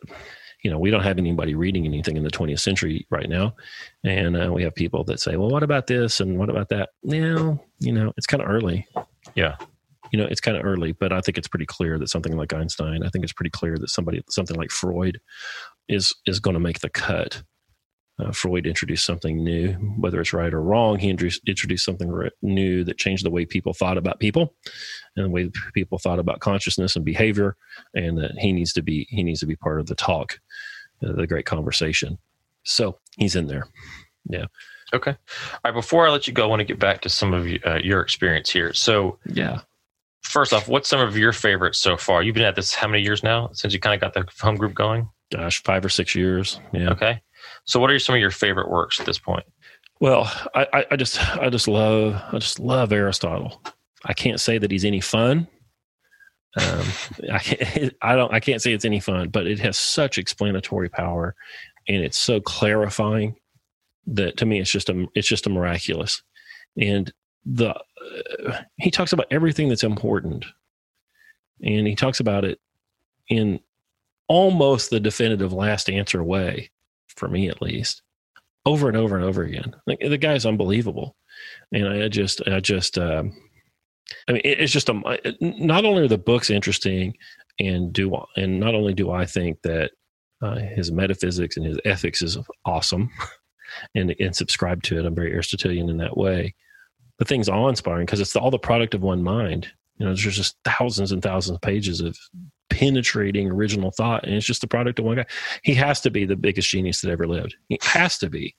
You know, we don't have anybody reading anything in the 20th century right now, and uh, we have people that say, "Well, what about this and what about that?" Now, you know, it's kind of early. Yeah, you know, it's kind of early, but I think it's pretty clear that something like Einstein, I think it's pretty clear that somebody, something like Freud, is is going to make the cut. Uh, Freud introduced something new, whether it's right or wrong. He introduced, something new that changed the way people thought about people, and the way people thought about consciousness and behavior. And that he needs to be he needs to be part of the talk, the great conversation. So he's in there. Yeah. Okay. All right. Before I let you go, I want to get back to some of uh, your experience here. So yeah. First off, what's some of your favorites so far? You've been at this how many years now since you kind of got the home group going? Gosh, five or six years. Yeah. Okay. So, what are some of your favorite works at this point? Well, I, I just I just love I just love Aristotle. I can't say that he's any fun. Um, I, I don't, I can't say it's any fun, but it has such explanatory power, and it's so clarifying that to me it's just a, it's just a miraculous. And the uh, he talks about everything that's important, and he talks about it in almost the definitive last answer way, for me at least, over and over and over again. Like the guy's unbelievable, and I just, I just. Um, I mean, it's just a. Not only are the books interesting, and do and not only do I think that uh, his metaphysics and his ethics is awesome, and and subscribe to it. I'm very Aristotelian in that way. The thing's awe inspiring because it's all the product of one mind. You know, there's just thousands and thousands of pages of penetrating original thought, and it's just the product of one guy. He has to be the biggest genius that ever lived. He has to be.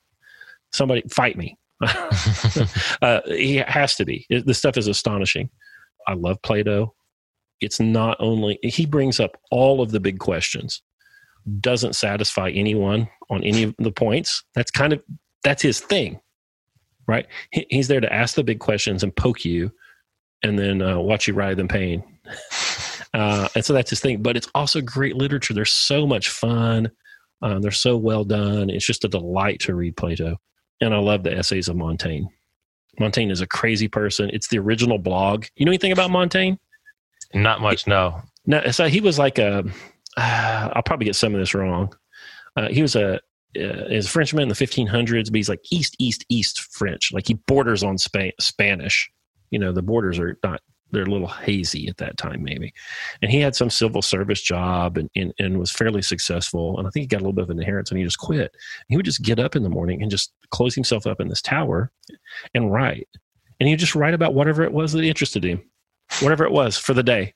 Somebody fight me. uh, he has to be. It, this stuff is astonishing. I love Plato. It's not only he brings up all of the big questions, doesn't satisfy anyone on any of the points. That's kind of that's his thing, right? He, he's there to ask the big questions and poke you, and then uh, watch you writhe in pain. Uh, and so that's his thing. But it's also great literature. They're so much fun. Uh, they're so well done. It's just a delight to read Plato and I love the essays of Montaigne. Montaigne is a crazy person. It's the original blog. You know anything about Montaigne? Not much, no. No, so he was like a. Uh, I'll probably get some of this wrong. Uh, he was a uh, is a Frenchman in the 1500s, but he's like East, East, East French. Like he borders on Spa- Spanish. You know, the borders are not they're a little hazy at that time maybe. And he had some civil service job and, and, and was fairly successful. And i think he got a little bit of an inheritance and he just quit. He would just get up in the morning and just close himself up in this tower and write. And he'd just write about whatever it was that interested him whatever it was for the day.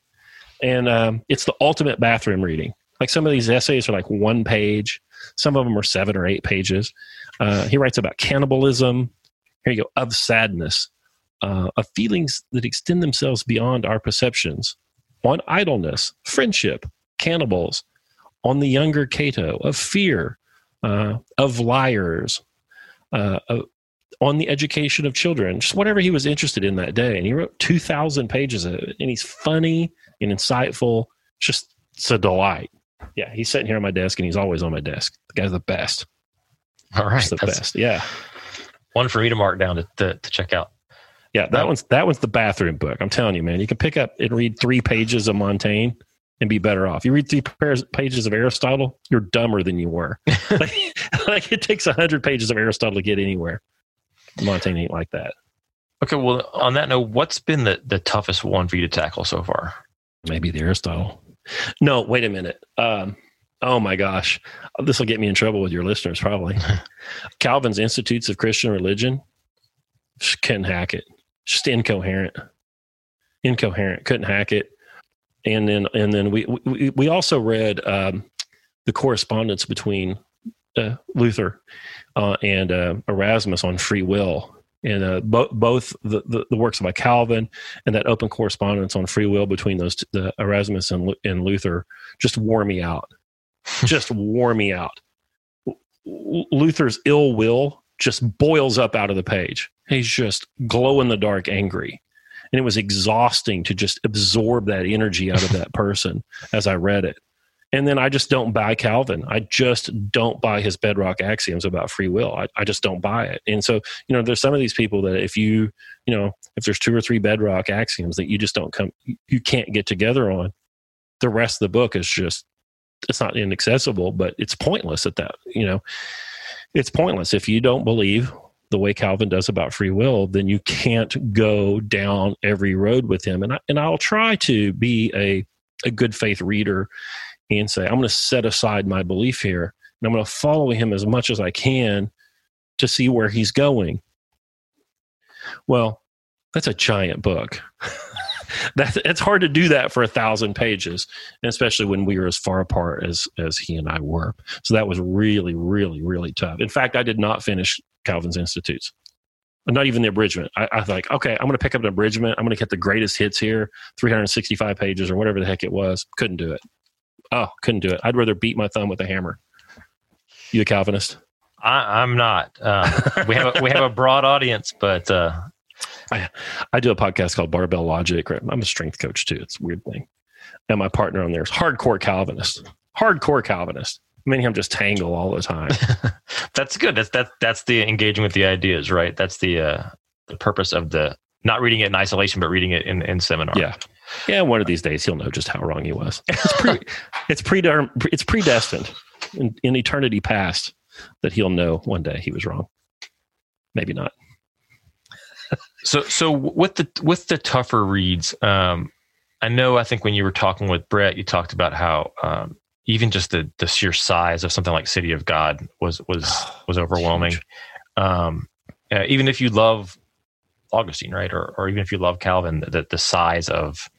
And um, it's the ultimate bathroom reading. Like some of these essays are like one page. Some of them are seven or eight pages. Uh, he writes about cannibalism. Here you go of sadness uh, of feelings that extend themselves beyond our perceptions, on idleness, friendship, cannibals, on the younger Cato, of fear, uh, of liars, uh, on the education of children, just whatever he was interested in that day. And he wrote 2,000 pages of it. And he's funny and insightful. Just, it's a delight. Yeah, he's sitting here on my desk and he's always on my desk. The guy's the best. All right. the best. Yeah. One for me to mark down to, to, to check out. Yeah, that one's that one's the bathroom book. I'm telling you, man. You can pick up and read three pages of Montaigne and be better off. You read three pairs, pages of Aristotle, you're dumber than you were. like, like, it takes hundred pages of Aristotle to get anywhere. Montaigne ain't like that. Okay, well, on that note, what's been the, the toughest one for you to tackle so far? Maybe the Aristotle. No, wait a minute. Um, oh my gosh, this will get me in trouble with your listeners probably. Calvin's Institutes of Christian Religion. Couldn't hack it just incoherent, incoherent. Couldn't hack it. And then and then we we, we also read um, the correspondence between uh, Luther uh, and uh, Erasmus on free will, and uh, bo- both the, the, the, works by Calvin and that open correspondence on free will between those the Erasmus and, and Luther just wore me out. just wore me out. Luther's ill will just boils up out of the page. He's just glow in the dark angry. And it was exhausting to just absorb that energy out of that person as I read it. And then I just don't buy Calvin. I just don't buy his bedrock axioms about free will. I, I just don't buy it. And so, you know, there's some of these people that if you, you know, if there's two or three bedrock axioms that you just don't come, you can't get together on, the rest of the book is just, it's not inaccessible, but it's pointless at that, you know, it's pointless. If you don't believe the way Calvin does about free will, then you can't go down every road with him. And I, and I'll try to be a a good faith reader and say I'm going to set aside my belief here and I'm going to follow him as much as I can to see where he's going. Well, that's a giant book. that it's hard to do that for a thousand pages, especially when we were as far apart as as he and I were. So that was really, really, really tough. In fact, I did not finish Calvin's Institutes. Not even the abridgment. I, I was like, okay, I'm going to pick up an abridgment. I'm going to get the greatest hits here, 365 pages or whatever the heck it was. Couldn't do it. Oh, couldn't do it. I'd rather beat my thumb with a hammer. You a Calvinist? I, am not. Uh, we have a, we have a broad audience, but uh, I, I do a podcast called Barbell Logic. I'm a strength coach too. It's a weird thing. and my partner on there is hardcore Calvinist. Hardcore Calvinist. Many of them just tangle all the time. that's good. That's that. That's the engaging with the ideas, right? That's the uh, the purpose of the not reading it in isolation, but reading it in in seminar. Yeah, yeah. One of these days, he'll know just how wrong he was. It's pre, it's pre, it's predestined in, in eternity past that he'll know one day he was wrong. Maybe not. so, so with the with the tougher reads, um, I know. I think when you were talking with Brett, you talked about how um, even just the the sheer size of something like City of God was was oh, was overwhelming. Um, uh, even if you love Augustine, right, or or even if you love Calvin, the the size of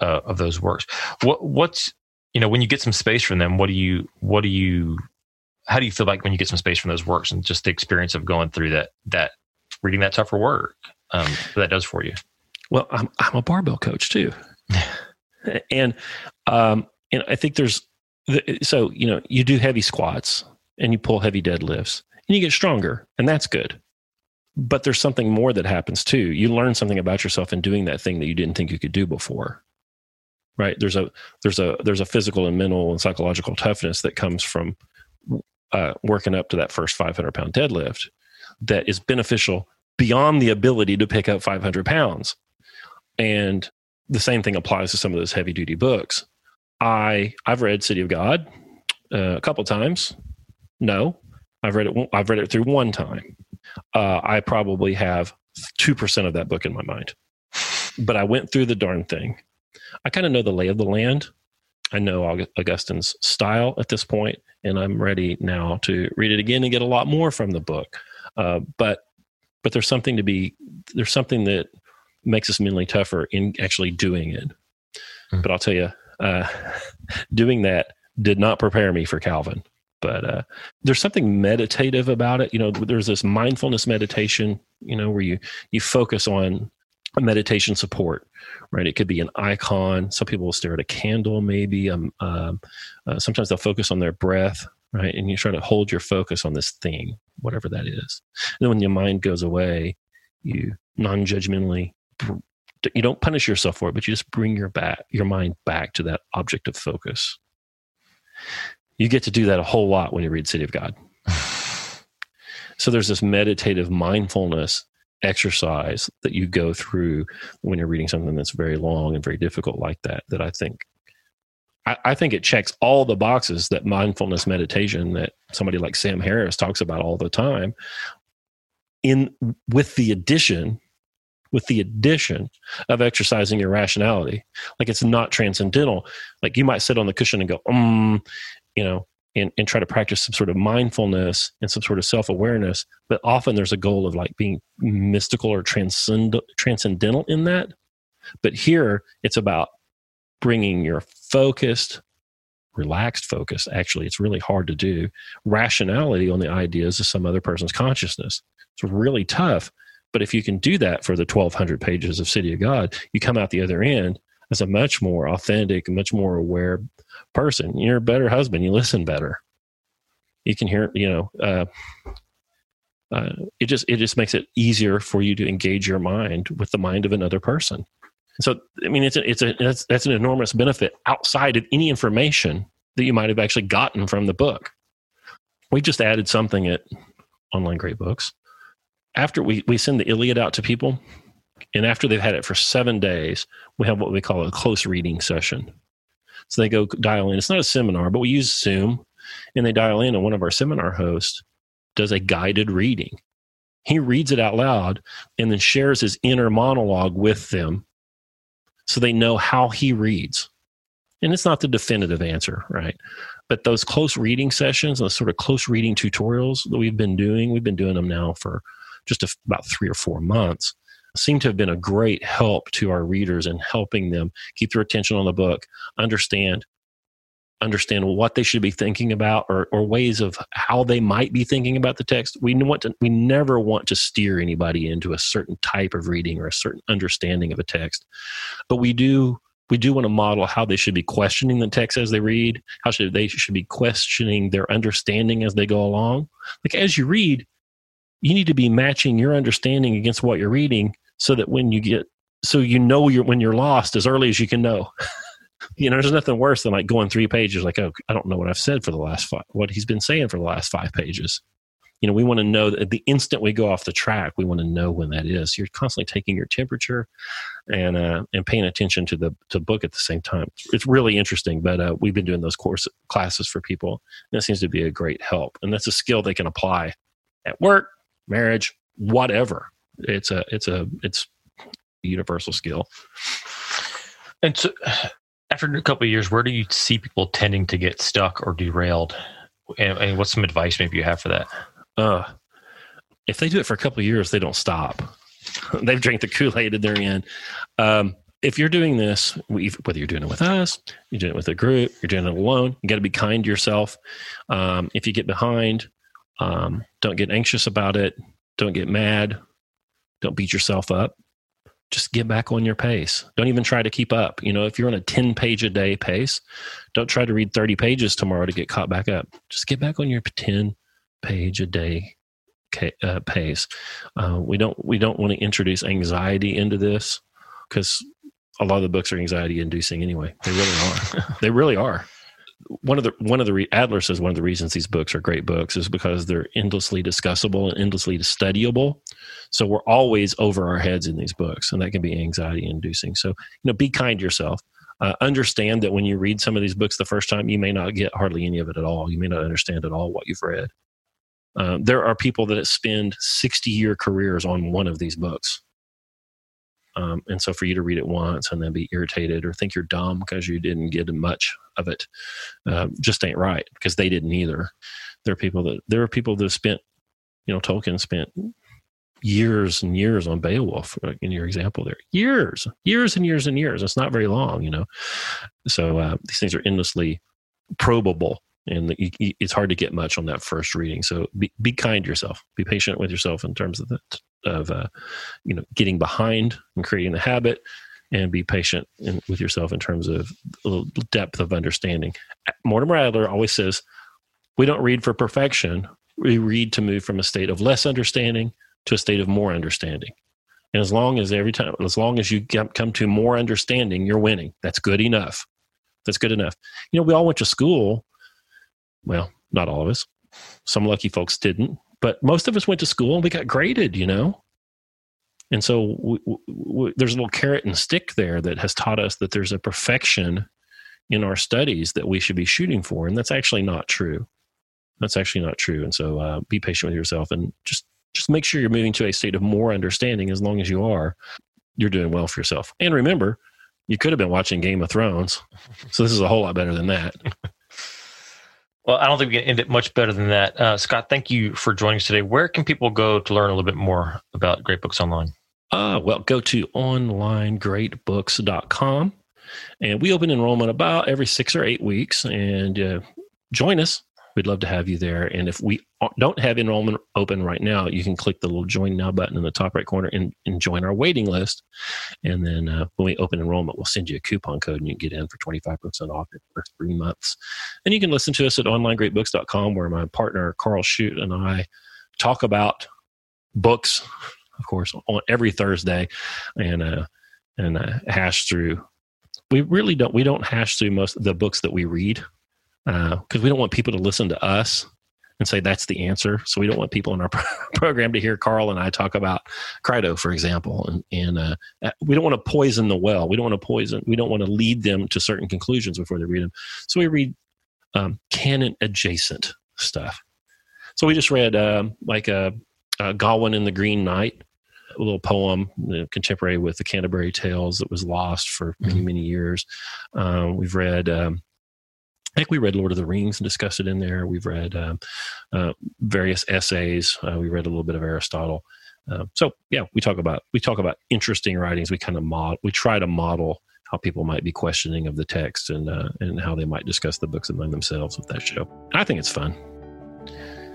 uh, of those works. What what's you know when you get some space from them, what do you what do you how do you feel like when you get some space from those works and just the experience of going through that that reading that tougher work um, that does for you? Well, I'm I'm a barbell coach too, and um, and I think there's so you know you do heavy squats and you pull heavy deadlifts and you get stronger and that's good. But there's something more that happens too. You learn something about yourself in doing that thing that you didn't think you could do before right? There's a there's a there's a physical and mental and psychological toughness that comes from uh, working up to that first 500 pound deadlift that is beneficial beyond the ability to pick up 500 pounds. And the same thing applies to some of those heavy duty books I I've read City of God uh, a couple times. No, I've read it. I've read it through one time. Uh, I probably have two percent of that book in my mind, but I went through the darn thing. I kind of know the lay of the land. I know Augustine's style at this point, and I'm ready now to read it again and get a lot more from the book. Uh, but but there's something to be there's something that makes us mentally tougher in actually doing it. Mm. But I'll tell you, uh, doing that did not prepare me for Calvin. But uh, there's something meditative about it. You know, there's this mindfulness meditation. You know, where you you focus on a meditation support, right? It could be an icon. Some people will stare at a candle, maybe. Um, um, uh, sometimes they'll focus on their breath, right? And you try to hold your focus on this thing, whatever that is. And then when your mind goes away, you non-judgmentally you don't punish yourself for it, but you just bring your back your mind back to that object of focus. You get to do that a whole lot when you read City of God. so there's this meditative mindfulness exercise that you go through when you're reading something that's very long and very difficult like that that I think I, I think it checks all the boxes that mindfulness meditation that somebody like Sam Harris talks about all the time in with the addition with the addition of exercising your rationality. Like it's not transcendental. Like you might sit on the cushion and go, um, you know, and, and try to practice some sort of mindfulness and some sort of self awareness. But often there's a goal of like being mystical or transcend, transcendental in that. But here it's about bringing your focused, relaxed focus. Actually, it's really hard to do. Rationality on the ideas of some other person's consciousness. It's really tough but if you can do that for the 1200 pages of City of God, you come out the other end as a much more authentic, much more aware person. You're a better husband. You listen better. You can hear, you know, uh, uh, it just it just makes it easier for you to engage your mind with the mind of another person. So, I mean, it's a, it's a that's, that's an enormous benefit outside of any information that you might have actually gotten from the book. We just added something at Online Great Books after we, we send the Iliad out to people, and after they've had it for seven days, we have what we call a close reading session. So they go dial in. It's not a seminar, but we use Zoom, and they dial in, and one of our seminar hosts does a guided reading. He reads it out loud and then shares his inner monologue with them so they know how he reads. And it's not the definitive answer, right? But those close reading sessions, those sort of close reading tutorials that we've been doing, we've been doing them now for just a, about three or four months seem to have been a great help to our readers in helping them keep their attention on the book, understand understand what they should be thinking about or, or ways of how they might be thinking about the text. We want to we never want to steer anybody into a certain type of reading or a certain understanding of a text. But we do we do want to model how they should be questioning the text as they read, how should they should be questioning their understanding as they go along. Like as you read, you need to be matching your understanding against what you're reading so that when you get so you know you're when you're lost as early as you can know You know, there's nothing worse than like going three pages, like, oh, I don't know what I've said for the last five, what he's been saying for the last five pages. You know, we want to know that the instant we go off the track, we want to know when that is. You're constantly taking your temperature and uh, and paying attention to the to book at the same time. It's really interesting. But uh, we've been doing those course classes for people, and that seems to be a great help. And that's a skill they can apply at work, marriage, whatever. It's a it's a it's a universal skill. And so, after a couple of years, where do you see people tending to get stuck or derailed? And, and what's some advice maybe you have for that? Uh, if they do it for a couple of years, they don't stop. They've drank the Kool Aid and they're in. Um, if you're doing this, whether you're doing it with us, you're doing it with a group, you're doing it alone, you got to be kind to yourself. Um, if you get behind, um, don't get anxious about it. Don't get mad. Don't beat yourself up. Just get back on your pace. Don't even try to keep up. You know, if you're on a 10 page a day pace, don't try to read 30 pages tomorrow to get caught back up. Just get back on your 10 page a day uh, pace. Uh, we don't we don't want to introduce anxiety into this because a lot of the books are anxiety inducing anyway. They really are. they really are one of the one of the re- Adler says one of the reasons these books are great books is because they're endlessly discussable and endlessly studyable. So we're always over our heads in these books, and that can be anxiety inducing. So you know, be kind to yourself. Uh, understand that when you read some of these books the first time, you may not get hardly any of it at all. You may not understand at all what you've read. Uh, there are people that spend 60 year careers on one of these books. Um, and so for you to read it once and then be irritated or think you're dumb because you didn't get much of it uh, just ain't right because they didn't either. There are people that there are people that spent, you know, Tolkien spent years and years on Beowulf in your example there. Years, years and years and years. It's not very long, you know. So uh, these things are endlessly probable and it's hard to get much on that first reading. So be, be kind to yourself. Be patient with yourself in terms of of uh, you know getting behind and creating the habit, and be patient in, with yourself in terms of depth of understanding. Mortimer Adler always says, "We don't read for perfection. We read to move from a state of less understanding to a state of more understanding." And as long as every time, as long as you come to more understanding, you're winning. That's good enough. That's good enough. You know, we all went to school well, not all of us. Some lucky folks didn't, but most of us went to school and we got graded, you know? And so we, we, there's a little carrot and stick there that has taught us that there's a perfection in our studies that we should be shooting for. And that's actually not true. That's actually not true. And so uh, be patient with yourself and just just make sure you're moving to a state of more understanding as long as you are you're doing well for yourself and remember you could have been watching game of thrones so this is a whole lot better than that Well, I don't think we can end it much better than that. Uh, Scott, thank you for joining us today. Where can people go to learn a little bit more about Great Books Online? Uh, well, go to onlinegreatbooks.com. And we open enrollment about every six or eight weeks. And uh, join us. We'd love to have you there. And if we don't have enrollment open right now, you can click the little join now button in the top right corner and, and join our waiting list. And then uh, when we open enrollment, we'll send you a coupon code and you can get in for 25% off for three months. And you can listen to us at onlinegreatbooks.com where my partner, Karl Schudt, and I talk about books, of course, on every Thursday and, uh, and uh, hash through. We really don't, we don't hash through most of the books that we read because uh, we don't want people to listen to us and say that's the answer. So we don't want people in our program to hear Karl and I talk about Crito, for example, and, and uh, uh, we don't want to poison the well. We don't want to poison. We don't want to lead them to certain conclusions before they read them. So we read um, canon adjacent stuff. So we just read um, like a, a Gawain and the Green Knight, a little poem you know, contemporary with the Canterbury Tales that was lost for many mm-hmm. many years. Um, we've read um, think we read Lord of the Rings and discussed it in there. We've read um, uh, various essays. Uh, we read a little bit of Aristotle. Uh, so yeah, we talk about we talk about interesting writings. We kind of mod we try to model how people might be questioning of the text and uh, and how they might discuss the books among themselves with that show. I think it's fun.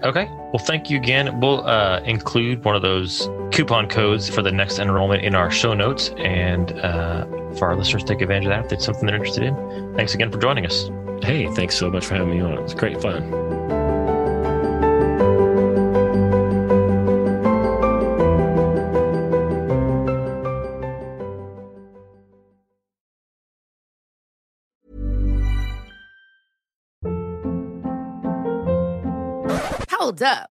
Okay. Well, thank you again. We'll uh, include one of those coupon codes for the next enrollment in our show notes, and uh, for our listeners, take advantage of that if it's something they're interested in. Thanks again for joining us. Hey, thanks so much for having me on. It was great fun. Hold up.